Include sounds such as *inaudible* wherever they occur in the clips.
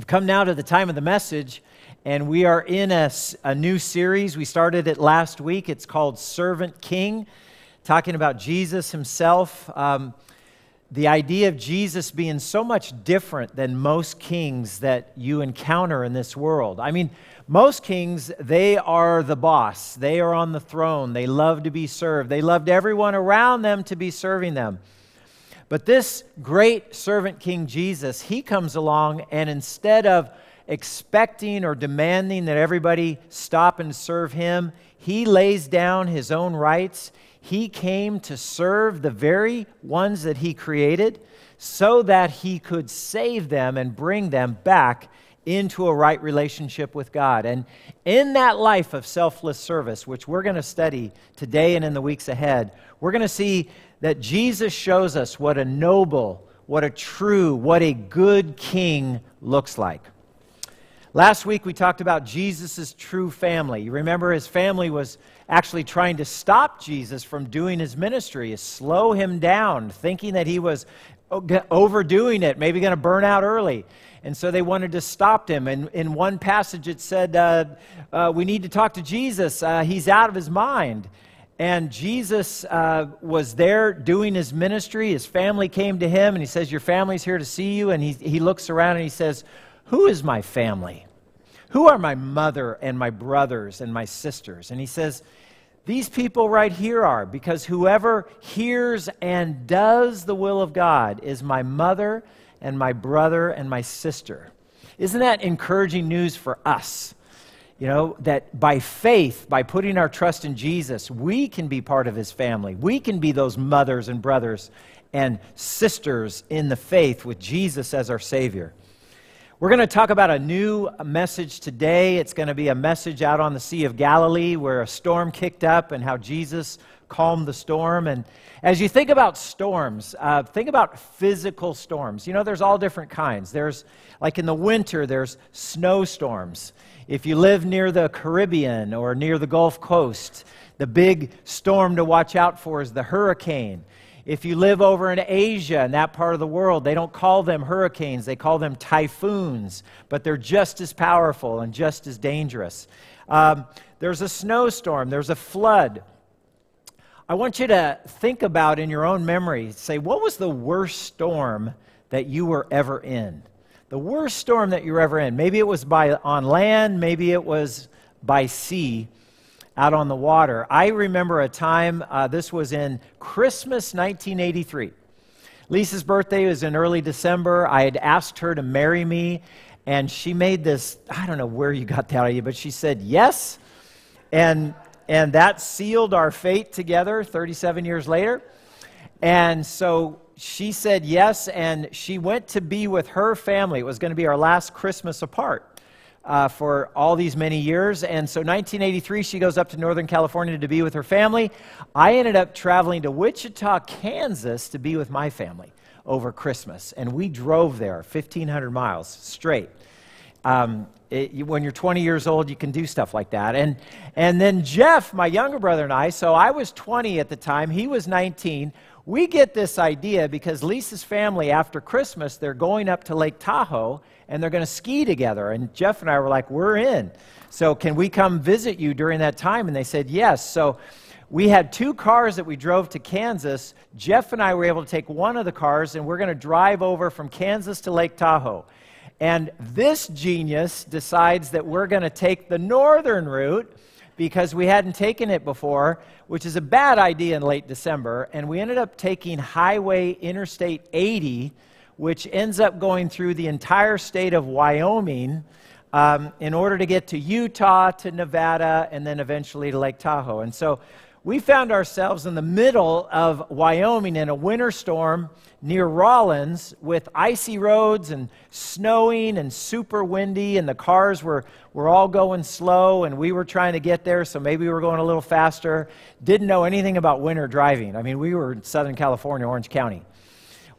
We've come now to the time of the message, and we are in a, a, new series. We started it last week. It's called Servant King, talking about Jesus himself. Um, the idea of Jesus being so much different than most kings that you encounter in this world. I mean, most kings, they are the boss, they are on the throne, they love to be served, they loved everyone around them to be serving them. But this great servant King Jesus, he comes along and instead of expecting or demanding that everybody stop and serve him, he lays down his own rights. He came to serve the very ones that he created so that he could save them and bring them back into a right relationship with God. And in that life of selfless service, which we're going to study today and in the weeks ahead, we're going to see that Jesus shows us what a noble, what a true, what a good king looks like. Last week we talked about Jesus' true family. You remember his family was actually trying to stop Jesus from doing his ministry, slow him down, thinking that he was overdoing it, maybe going to burn out early. And so they wanted to stop him. And in one passage it said, uh, uh, We need to talk to Jesus. Uh, he's out of his mind. And Jesus uh, was there doing his ministry. His family came to him and he says, Your family's here to see you. And he, he looks around and he says, Who is my family? Who are my mother and my brothers and my sisters? And he says, These people right here are, because whoever hears and does the will of God is my mother and my brother and my sister. Isn't that encouraging news for us? You know, that by faith, by putting our trust in Jesus, we can be part of his family. We can be those mothers and brothers and sisters in the faith with Jesus as our Savior. We're going to talk about a new message today. It's going to be a message out on the Sea of Galilee where a storm kicked up and how Jesus calmed the storm. And as you think about storms, uh, think about physical storms. You know, there's all different kinds. There's, like in the winter, there's snowstorms. If you live near the Caribbean or near the Gulf Coast, the big storm to watch out for is the hurricane. If you live over in Asia, in that part of the world, they don't call them hurricanes, they call them typhoons, but they're just as powerful and just as dangerous. Um, there's a snowstorm, there's a flood. I want you to think about in your own memory, say, what was the worst storm that you were ever in? the worst storm that you were ever in. Maybe it was by on land, maybe it was by sea out on the water. I remember a time, uh, this was in Christmas 1983. Lisa's birthday was in early December. I had asked her to marry me, and she made this I don't know where you got that idea, but she said yes. And, and that sealed our fate together 37 years later. And so she said yes, and she went to be with her family. It was going to be our last Christmas apart uh, for all these many years. And so, 1983, she goes up to Northern California to be with her family. I ended up traveling to Wichita, Kansas to be with my family over Christmas. And we drove there 1,500 miles straight. Um, it, when you're 20 years old, you can do stuff like that. And, and then Jeff, my younger brother, and I, so I was 20 at the time, he was 19 we get this idea because Lisa's family, after Christmas, they're going up to Lake Tahoe and they're going to ski together. And Jeff and I were like, we're in. So, can we come visit you during that time? And they said, yes. So, we had two cars that we drove to Kansas. Jeff and I were able to take one of the cars, and we're going to drive over from Kansas to Lake Tahoe. And this genius decides that we're going to take the northern route because we hadn't taken it before, which is a bad idea in late December. And we ended up taking Highway Interstate 80, which ends up going through the entire state of Wyoming um, in order to get to Utah, to Nevada, and then eventually to Lake Tahoe. And so we found ourselves in the middle of Wyoming in a winter storm near Rawlins with icy roads and snowing and super windy, and the cars were, were all going slow, and we were trying to get there, so maybe we were going a little faster. Didn't know anything about winter driving. I mean, we were in Southern California, Orange County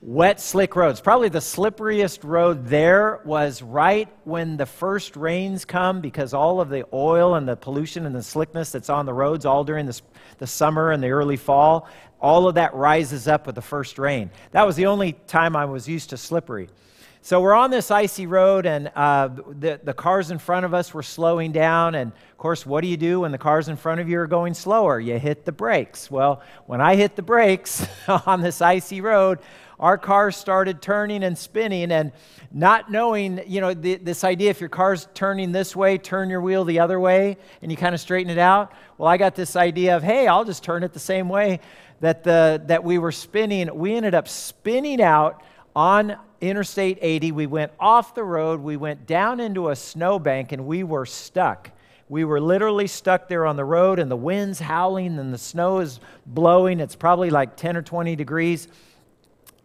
wet, slick roads. Probably the slipperiest road there was right when the first rains come because all of the oil and the pollution and the slickness that's on the roads all during the, the summer and the early fall, all of that rises up with the first rain. That was the only time I was used to slippery. So we're on this icy road, and uh, the, the cars in front of us were slowing down. And of course, what do you do when the cars in front of you are going slower? You hit the brakes. Well, when I hit the brakes *laughs* on this icy road, our car started turning and spinning, and not knowing, you know, the, this idea if your car's turning this way, turn your wheel the other way, and you kind of straighten it out. Well, I got this idea of, hey, I'll just turn it the same way that, the, that we were spinning. We ended up spinning out on Interstate 80. We went off the road, we went down into a snowbank, and we were stuck. We were literally stuck there on the road, and the wind's howling, and the snow is blowing. It's probably like 10 or 20 degrees.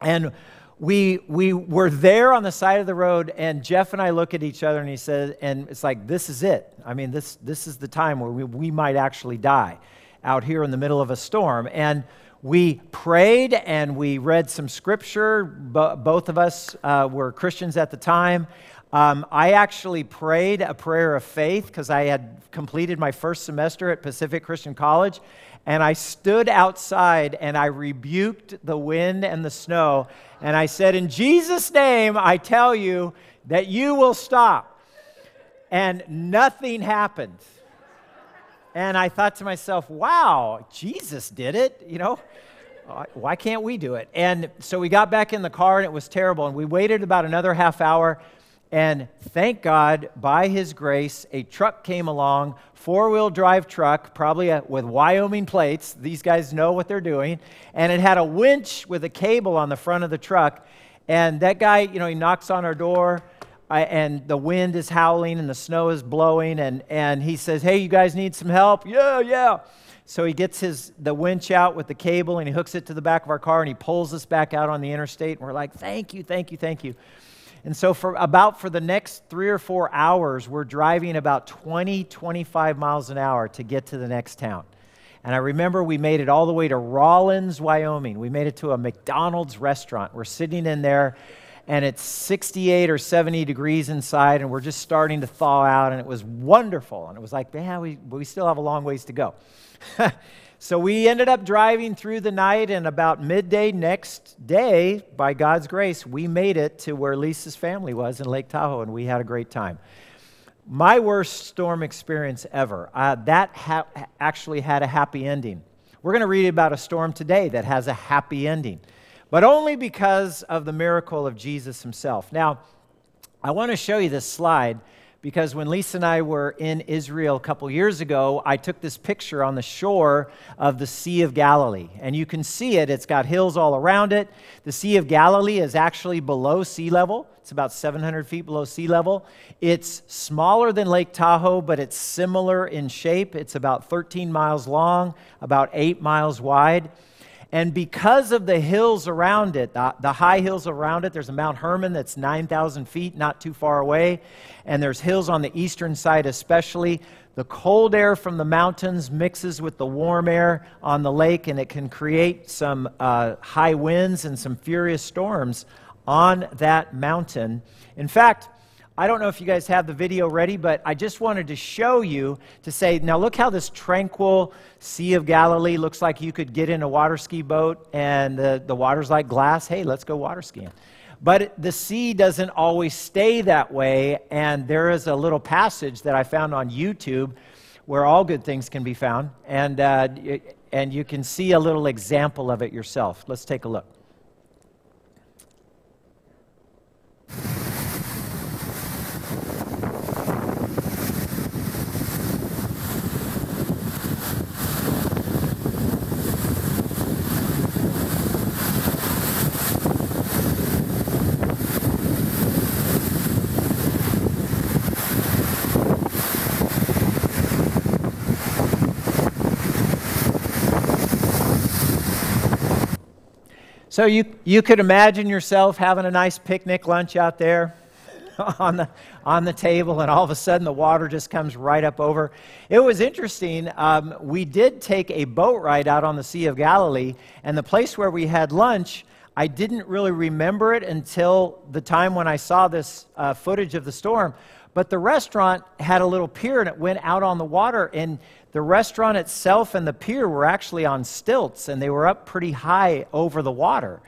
And we, we were there on the side of the road, and Jeff and I look at each other, and he said, and it's like, this is it. I mean, this, this is the time where we, we might actually die out here in the middle of a storm. And we prayed and we read some scripture. Bo- both of us uh, were Christians at the time. Um, I actually prayed a prayer of faith because I had completed my first semester at Pacific Christian College. And I stood outside and I rebuked the wind and the snow. And I said, In Jesus' name, I tell you that you will stop. And nothing happened. And I thought to myself, wow, Jesus did it, you know? Why can't we do it? And so we got back in the car and it was terrible. And we waited about another half hour. And thank God, by His grace, a truck came along, four wheel drive truck, probably a, with Wyoming plates. These guys know what they're doing. And it had a winch with a cable on the front of the truck. And that guy, you know, he knocks on our door. I, and the wind is howling and the snow is blowing and, and he says hey you guys need some help yeah yeah so he gets his the winch out with the cable and he hooks it to the back of our car and he pulls us back out on the interstate and we're like thank you thank you thank you and so for about for the next three or four hours we're driving about 20 25 miles an hour to get to the next town and I remember we made it all the way to Rawlins, Wyoming. We made it to a McDonald's restaurant. We're sitting in there and it's 68 or 70 degrees inside, and we're just starting to thaw out, and it was wonderful. And it was like, yeah, we, we still have a long ways to go. *laughs* so we ended up driving through the night, and about midday next day, by God's grace, we made it to where Lisa's family was in Lake Tahoe, and we had a great time. My worst storm experience ever. Uh, that ha- actually had a happy ending. We're going to read about a storm today that has a happy ending but only because of the miracle of Jesus himself. Now, I want to show you this slide because when Lisa and I were in Israel a couple years ago, I took this picture on the shore of the Sea of Galilee. And you can see it, it's got hills all around it. The Sea of Galilee is actually below sea level, it's about 700 feet below sea level. It's smaller than Lake Tahoe, but it's similar in shape. It's about 13 miles long, about 8 miles wide. And because of the hills around it, the, the, high hills around it, there's a Mount Hermon that's 9,000 feet, not too far away. And there's hills on the eastern side, especially. The cold air from the mountains mixes with the warm air on the lake, and it can create some uh, high winds and some furious storms on that mountain. In fact, I don't know if you guys have the video ready, but I just wanted to show you to say, now look how this tranquil Sea of Galilee looks like you could get in a water ski boat and the, the water's like glass. Hey, let's go water skiing. But the sea doesn't always stay that way, and there is a little passage that I found on YouTube where all good things can be found, and, uh, and you can see a little example of it yourself. Let's take a look. So you, you could imagine yourself having a nice picnic lunch out there *laughs* on the, on the table, and all of a sudden the water just comes right up over. It was interesting. Um, we did take a boat ride out on the Sea of Galilee, and the place where we had lunch, I didn't really remember it until the time when I saw this uh, footage of the storm. But the restaurant had a little pier and it went out on the water. And the restaurant itself and the pier were actually on stilts and they were up pretty high over the water.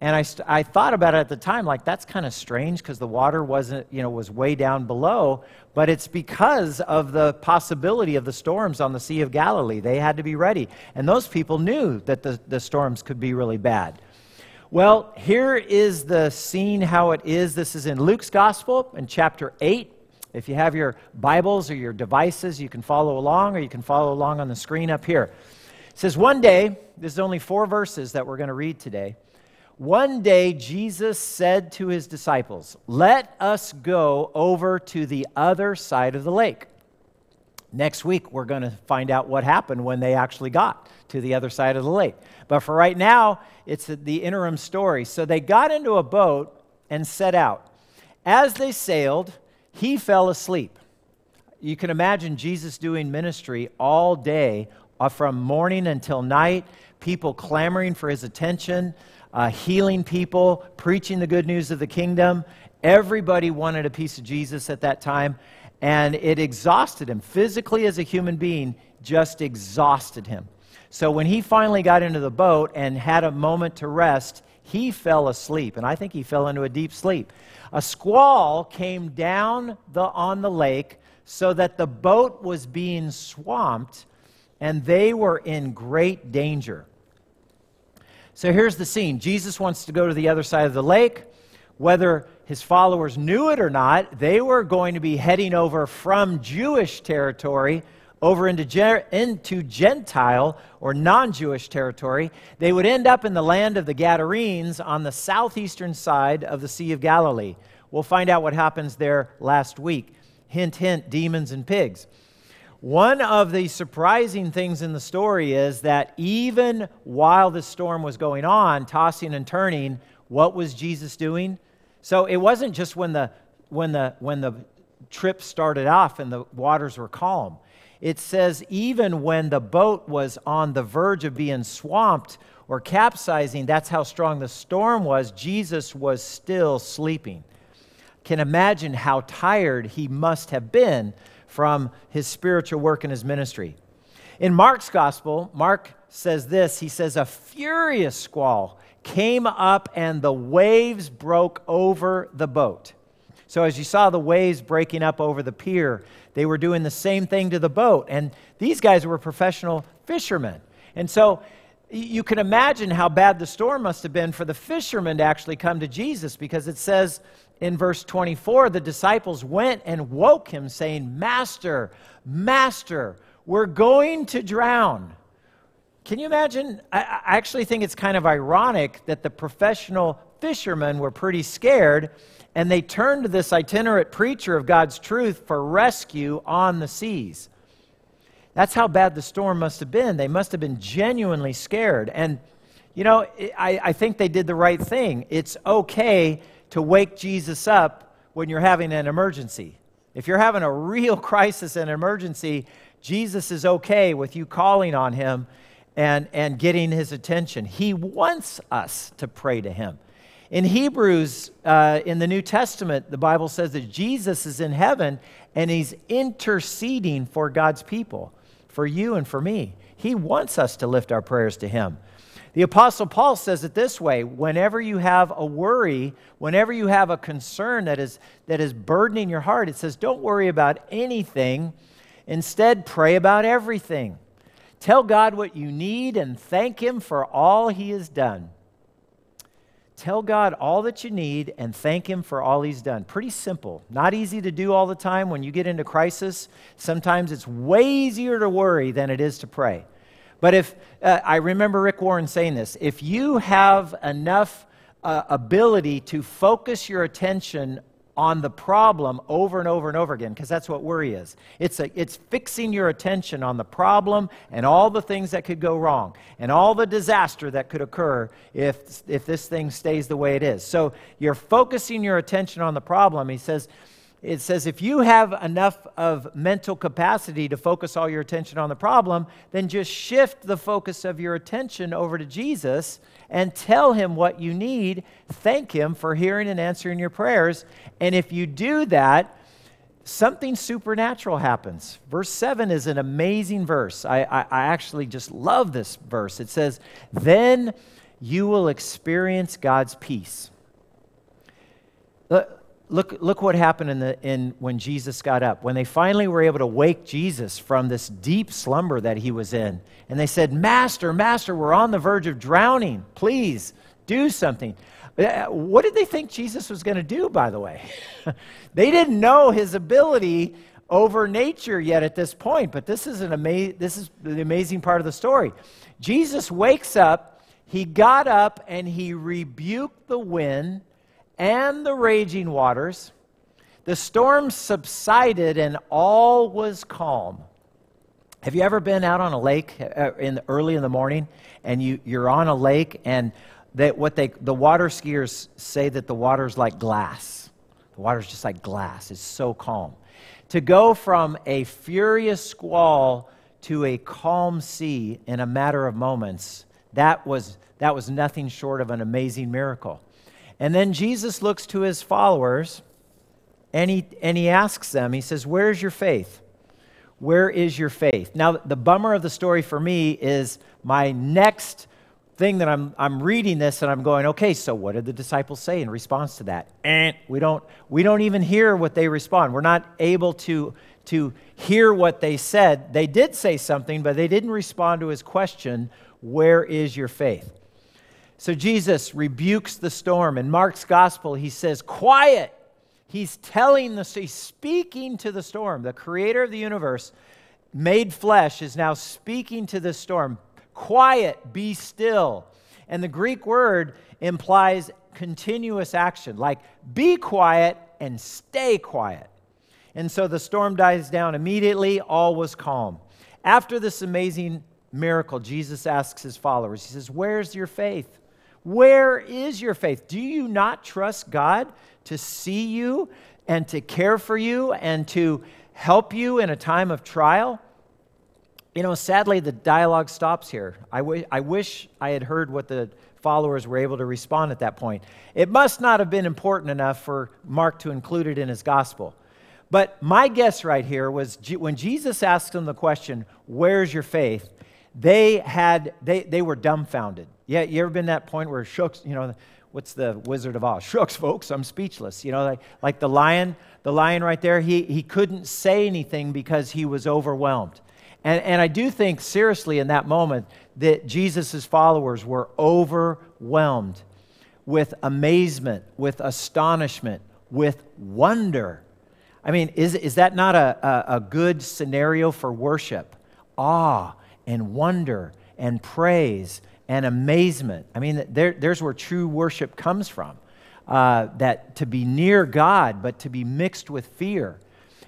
And I, st- I thought about it at the time, like that's kind of strange because the water wasn't, you know, was way down below. But it's because of the possibility of the storms on the Sea of Galilee. They had to be ready. And those people knew that the, the storms could be really bad. Well, here is the scene how it is. This is in Luke's Gospel in chapter 8. If you have your Bibles or your devices, you can follow along, or you can follow along on the screen up here. It says, One day, there's only four verses that we're going to read today. One day, Jesus said to his disciples, Let us go over to the other side of the lake. Next week, we're going to find out what happened when they actually got to the other side of the lake. But for right now, it's the interim story. So they got into a boat and set out. As they sailed, he fell asleep. You can imagine Jesus doing ministry all day, uh, from morning until night, people clamoring for his attention uh, healing people, preaching the good news of the kingdom. Everybody wanted a piece of Jesus at that time, and it exhausted him physically as a human being, just exhausted him. So when he finally got into the boat and had a moment to rest, he fell asleep, and I think he fell into a deep sleep. A squall came down the, on the lake so that the boat was being swamped, and they were in great danger. So here's the scene Jesus wants to go to the other side of the lake. Whether his followers knew it or not, they were going to be heading over from Jewish territory over into, into Gentile or non Jewish territory. They would end up in the land of the Gadarenes on the southeastern side of the Sea of Galilee. We'll find out what happens there last week. Hint, hint, demons and pigs. One of the surprising things in the story is that even while the storm was going on, tossing and turning, what was Jesus doing? So it wasn't just when the, when the, when the trip started off and the waters were calm. It says even when the boat was on the verge of being swamped or capsizing, that's how strong the storm was, Jesus was still sleeping. Can imagine how tired he must have been from his spiritual work and his ministry. In Mark's gospel, Mark says this he says, A furious squall came up and the waves broke over the boat. So, as you saw the waves breaking up over the pier, they were doing the same thing to the boat. And these guys were professional fishermen. And so, you can imagine how bad the storm must have been for the fishermen to actually come to Jesus because it says in verse 24, the disciples went and woke him, saying, Master, Master, we're going to drown. Can you imagine? I, actually think it's kind of ironic that the professional fishermen were pretty scared and they turned to this itinerant preacher of God's truth for rescue on the seas. That's how bad the storm must have been. They must have been genuinely scared. And, you know, I, I think they did the right thing. It's okay to wake Jesus up when you're having an emergency. If you're having a real *laughs* crisis and emergency, Jesus is okay with you calling on him and, and getting his attention. He wants us to pray to him. In Hebrews, uh, in the New Testament, the Bible says that Jesus is in heaven and he's interceding for God's people, for you and for me. He wants us to lift our prayers to him. The Apostle Paul says it this way whenever you have a worry, whenever you have a concern that is, that is burdening your heart, it says, don't worry about anything. Instead, pray about everything. Tell God what you need and thank Him for all He has done. Tell God all that you need and thank Him for all He's done. Pretty simple. Not easy to do all the time when you get into crisis. Sometimes it's way easier to worry than it is to pray. But if, uh, I remember Rick Warren saying this, if you have enough uh, ability to focus your attention on the problem over and over and over again, because that's what worry is. It's, a, it's fixing your attention on the problem and all the things that could go wrong and all the disaster that could occur if, if this thing stays the way it is. So you're focusing your attention on the problem. He says, it says if you have enough of mental capacity to focus all your attention on the problem, then just shift the focus of your attention over to Jesus and tell him what you need. Thank him for hearing and answering your prayers. And if you do that, something supernatural happens. Verse 7 is an amazing verse. I, I, I actually just love this verse. It says, Then you will experience God's peace. Look look what happened in the, in, when Jesus got up. When they finally were able to wake Jesus from this deep slumber that he was in, and they said, Master, Master, we're on the verge of drowning. Please do something. Uh, what did they think Jesus was going to do, by the way? *laughs* they didn't know his ability over nature yet at this point, but this is, an ama- this is the amazing part of the story. Jesus wakes up, he got up, and he rebuked the wind and the raging waters. The storm subsided and all was calm. Have you ever been out on a lake uh, in the, early in the morning and you, you're on a lake and that what they, the water skiers say that the water's like glass. The water's just like glass. It's so calm. To go from a furious squall to a calm sea in a matter of moments, that was, that was nothing short of an amazing miracle. And then Jesus looks to his followers and he, and he asks them, he says, Where's your faith? Where is your faith? Now, the bummer of the story for me is my next thing that I'm, I'm reading this and I'm going, okay, so what did the disciples say in response to that? And we don't, we don't even hear what they respond. We're not able to, to hear what they said. They did say something, but they didn't respond to his question, Where is your faith? So Jesus rebukes the storm. In Mark's gospel, he says, Quiet. He's telling the, he's speaking to the storm. The creator of the universe, made flesh, is now speaking to the storm. Quiet, be still. And the Greek word implies continuous action, like be quiet and stay quiet. And so the storm dies down immediately, all was calm. After this amazing miracle, Jesus asks his followers, He says, Where's your faith? Where is your faith? Do you not trust God to see you and to care for you and to help you in a time of trial? You know, sadly, the dialogue stops here. I, w- I wish I had heard what the followers were able to respond at that point. It must not have been important enough for Mark to include it in his gospel. But my guess right here was when Jesus asked them the question, Where's your faith? They had they, they were dumbfounded. Yeah you ever been that point where shooks you know what's the wizard of oz? *laughs* Shooks folks i'm speechless. You know like, like the lion the lion right there he, he couldn't say anything because he was overwhelmed. And, and i do think seriously in that moment that jesus' followers were overwhelmed with amazement with astonishment with wonder. I mean is, is that not a, a, a good scenario for worship? Awe and wonder and praise and amazement. I mean, there, there's where true worship comes from. Uh, that to be near God, but to be mixed with fear.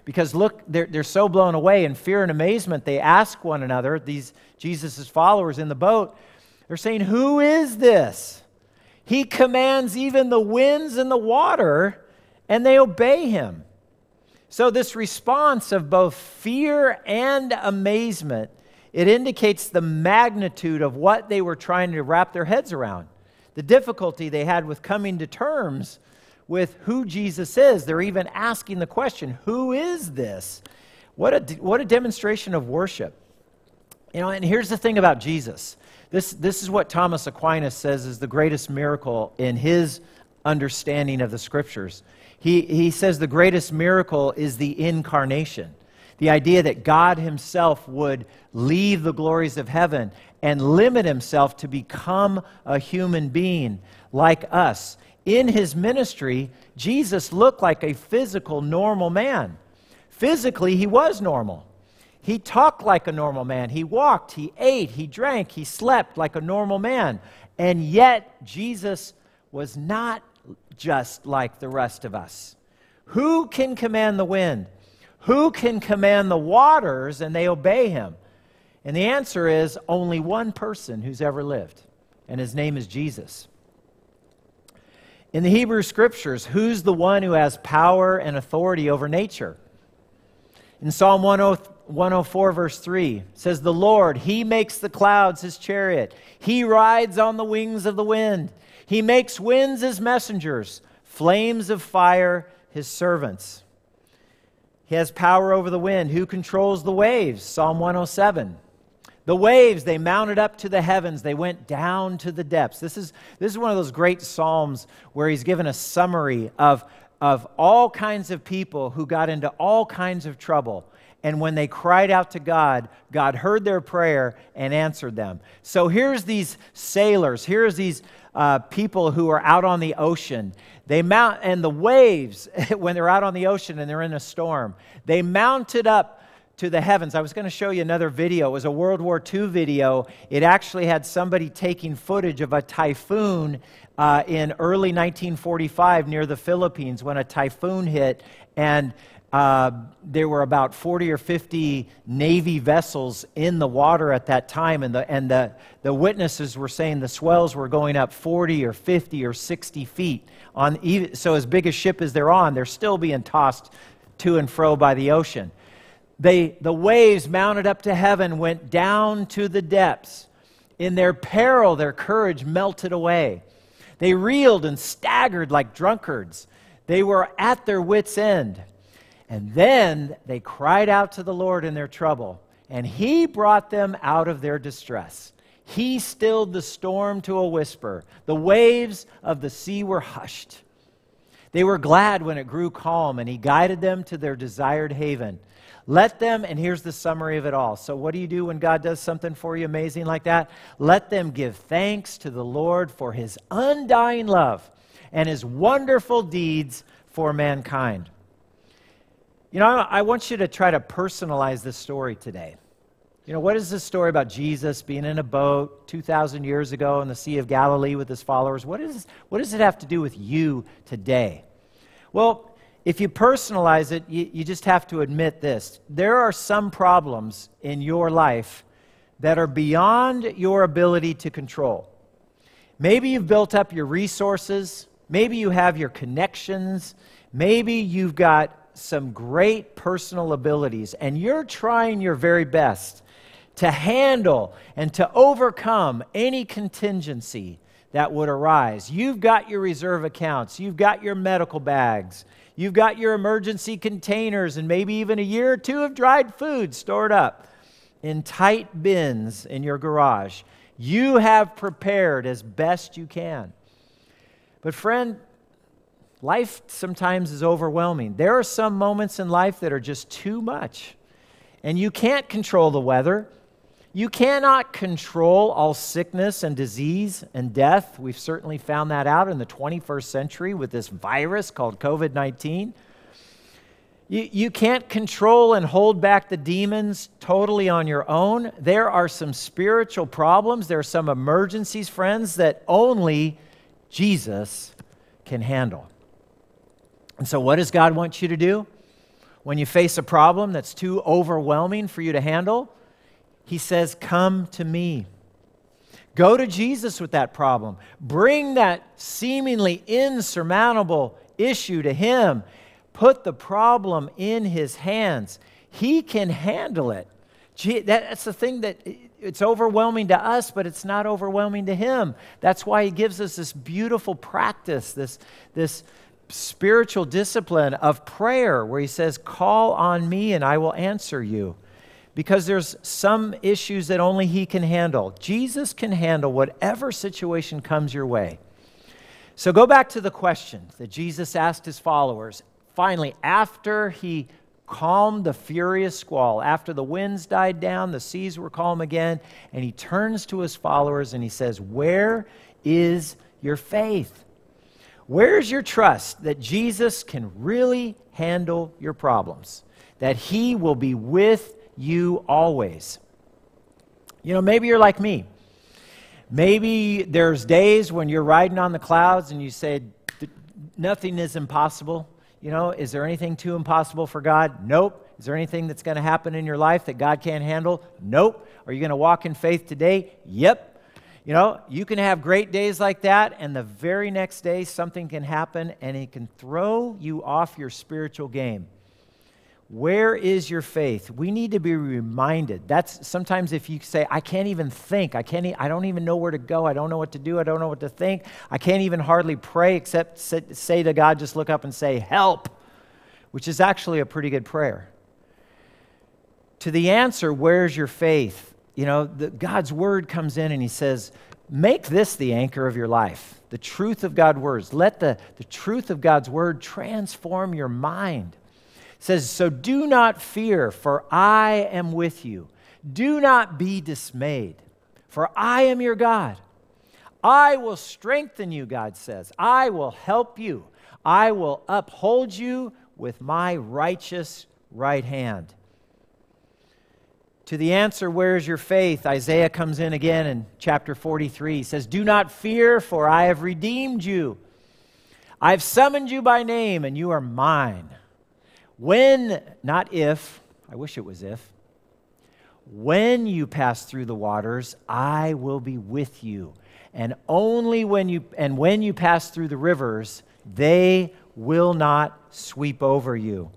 Because look, they're, they're so blown away in fear and amazement, they ask one another, these Jesus' followers in the boat, they're saying, Who is this? He commands even the winds and the water, and they obey him. So, this response of both fear and amazement it indicates the magnitude of what they were trying to wrap their heads around, the difficulty they had with coming to terms with who Jesus is. They're even asking the question, Who is this? What a, what a demonstration of worship. You know, and here's the thing about Jesus. This, this is what Thomas Aquinas says is the greatest miracle in his understanding of the scriptures. He, he says the greatest miracle is the incarnation. The idea that God Himself would leave the glories of heaven and limit Himself to become a human being like us. In His ministry, Jesus looked like a physical, normal man. Physically, He was normal. He talked like a normal man. He walked, he ate, he drank, he slept like a normal man. And yet, Jesus was not just like the rest of us. Who can command the wind? Who can command the waters and they obey him? And the answer is only one person who's ever lived, and his name is Jesus. In the Hebrew scriptures, who's the one who has power and authority over nature? In Psalm 104, verse 3, says, The Lord, He makes the clouds His chariot. He rides on the wings of the wind. He makes winds His messengers, flames of fire His servants. He has power over the wind. Who controls the waves? Psalm 107. The waves, they mounted up to the heavens, they went down to the depths. This is, this is one of those great Psalms where he's given a summary of, of all kinds of people who got into all kinds of trouble. And when they cried out to God, God heard their prayer and answered them. So here's these sailors, here's these uh, people who are out on the ocean. They mount, and the waves, *laughs* when they're out on the ocean and they're in a storm, they mounted up to the heavens. I was going to show you another video. It was a World War II video. It actually had somebody taking footage of a typhoon uh, in early 1945 near the Philippines when a typhoon hit, and uh, there were about 40 or 50 Navy vessels in the water at that time, and, the, and the, the witnesses were saying the swells were going up 40 or 50 or 60 feet. On even, so, as big a ship as they're on, they're still being tossed to and fro by the ocean. They, the waves mounted up to heaven went down to the depths. In their peril, their courage melted away. They reeled and staggered like drunkards. They were at their wits' end. And then they cried out to the Lord in their trouble, and He brought them out of their distress. He stilled the storm to a whisper. The waves of the sea were hushed. They were glad when it grew calm, and He guided them to their desired haven. Let them, and here's the summary of it all. So, what do you do when God does something for you amazing like that? Let them give thanks to the Lord for his undying love and his wonderful deeds for mankind. You know, I want you to try to personalize this story today. You know, what is this story about Jesus being in a boat 2,000 years ago in the Sea of Galilee with his followers? What, is, what does it have to do with you today? Well, if you personalize it, you, you just have to admit this. There are some problems in your life that are beyond your ability to control. Maybe you've built up your resources, maybe you have your connections, maybe you've got some great personal abilities, and you're trying your very best to handle and to overcome any contingency that would arise. You've got your reserve accounts, you've got your medical bags, You've got your emergency containers and maybe even a year or two of dried food stored up in tight bins in your garage. You have prepared as best you can. But, friend, life sometimes is overwhelming. There are some moments in life that are just too much. And you can't control the weather. You cannot control all sickness and disease and death. We've certainly found that out in the 21st century with this virus called COVID 19. You, you can't control and hold back the demons totally on your own. There are some spiritual problems, there are some emergencies, friends, that only Jesus can handle. And so, what does God want you to do? When you face a problem that's too overwhelming for you to handle, he says, Come to me. Go to Jesus with that problem. Bring that seemingly insurmountable issue to Him. Put the problem in His hands. He can handle it. That's the thing that it's overwhelming to us, but it's not overwhelming to Him. That's why He gives us this beautiful practice, this, this spiritual discipline of prayer, where He says, Call on me and I will answer you because there's some issues that only He can handle. Jesus can handle whatever situation comes your way. So go back to the question that Jesus asked His followers. Finally, after He calmed the furious squall, after the winds died down, the seas were calm again, and He turns to His followers and He says, Where is your faith? Where's your trust that Jesus can really handle your problems? That He will be with you always. You know, maybe you're like me. Maybe there's days when you're riding on the clouds and you say, nothing is impossible. You know, is there anything too impossible for God? Nope. Is there anything that's going to happen in your life that God can't handle? Nope. Are you going to walk in faith today? Yep. You know, you can have great days like that, and the very next day something can happen and it can throw you off your spiritual game. Where is your faith? We need to be reminded. That's sometimes if you say, I can't even think, I, can't, I don't even know where to go, I don't know what to do, I don't know what to think, I can't even hardly pray except say to God, just look up and say, Help, which is actually a pretty good prayer. To the answer, Where's your faith? You know, the, God's word comes in and he says, make this the anchor of your life, the truth of God's words. Let the, the truth of God's word transform your mind. It says, So do not fear, for I am with you. Do not be dismayed, for I am your God. I will strengthen you, God says. I will help you. I will uphold you with my righteous right hand. To the answer, Where's your faith? Isaiah comes in again in chapter 43. He says, Do not fear, for I have redeemed you. I've summoned you by name, and you are mine. When, not if, I wish it was if, when you pass through the waters, I will be with you. And only when you, and when you pass through the rivers, they will not sweep over you.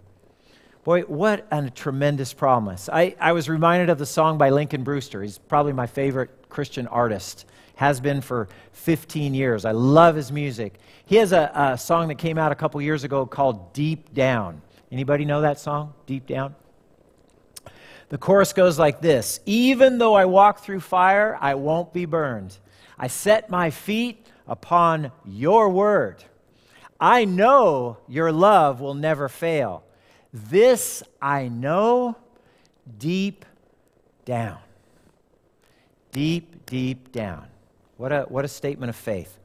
Boy, what a tremendous promise. I, I was reminded of the song by Lincoln Brewster. He's probably my favorite Christian artist, has been for 15 years. I love his music. He has a, a song that came out a couple years ago called Deep Down. Anybody know that song, Deep Down? The chorus goes like this Even though I walk through fire, I won't be burned. I set my feet upon your word. I know your love will never fail. This I know deep down. Deep, deep down. What a, what a statement of faith.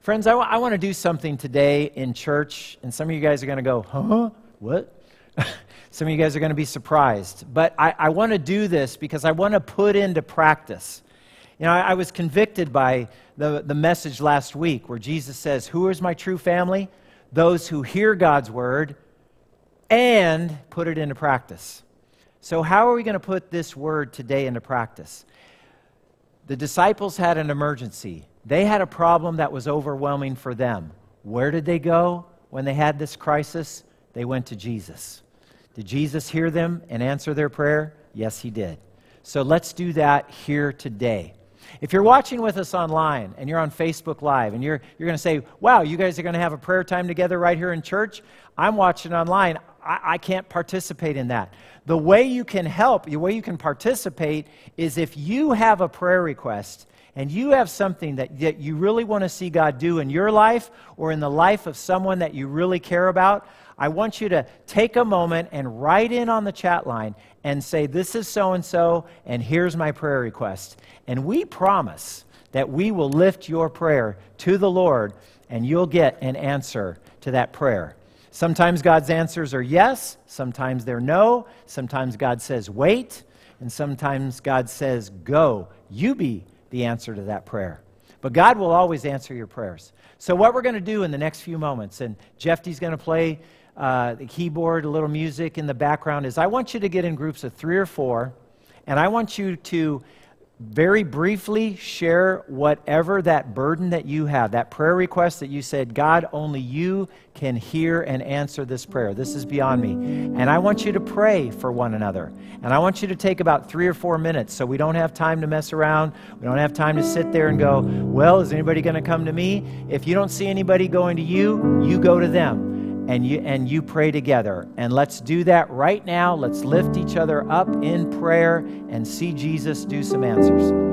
Friends, I, w- I want to do something today in church, and some of you guys are going to go, huh? What? *laughs* some of you guys are going to be surprised. But I, I want to do this because I want to put into practice you know, I, I was convicted by the, the message last week where Jesus says, Who is my true family? Those who hear God's word and put it into practice. So, how are we going to put this word today into practice? The disciples had an emergency. They had a problem that was overwhelming for them. Where did they go when they had this crisis? They went to Jesus. Did Jesus hear them and answer their prayer? Yes, he did. So let's do that here today. If you're watching with us online and you're on Facebook Live and you're, you're going to say, wow, you guys are going to have a prayer time together right here in church, I'm watching online. I, I can't participate in that. The way you can help, the way you can participate is if you have a prayer request and you have something that, that you really want to see God do in your life or in the life of someone that you really care about, I want you to take a moment and write in on the chat line and say, This is so and so, and here's my prayer request. And we promise that we will lift your prayer to the Lord, and you'll get an answer to that prayer. Sometimes God's answers are yes, sometimes they're no, sometimes God says wait, and sometimes God says go. You be the answer to that prayer. But God will always answer your prayers. So, what we're going to do in the next few moments, and Jeffy's going to play uh, the keyboard, a little music in the background, is I want you to get in groups of three or four, and I want you to very briefly share whatever that burden that you have, that prayer request that you said, God, only you can hear and answer this prayer. This is beyond me. And I want you to pray for one another. And I want you to take about three or four minutes so we don't have time to mess around. We don't have time to sit there and go, well, is anybody going to come to me? If you don't see anybody going to you, you go to them and you and you pray together. And let's do that right now. Let's lift each other up in prayer and see Jesus do some answers.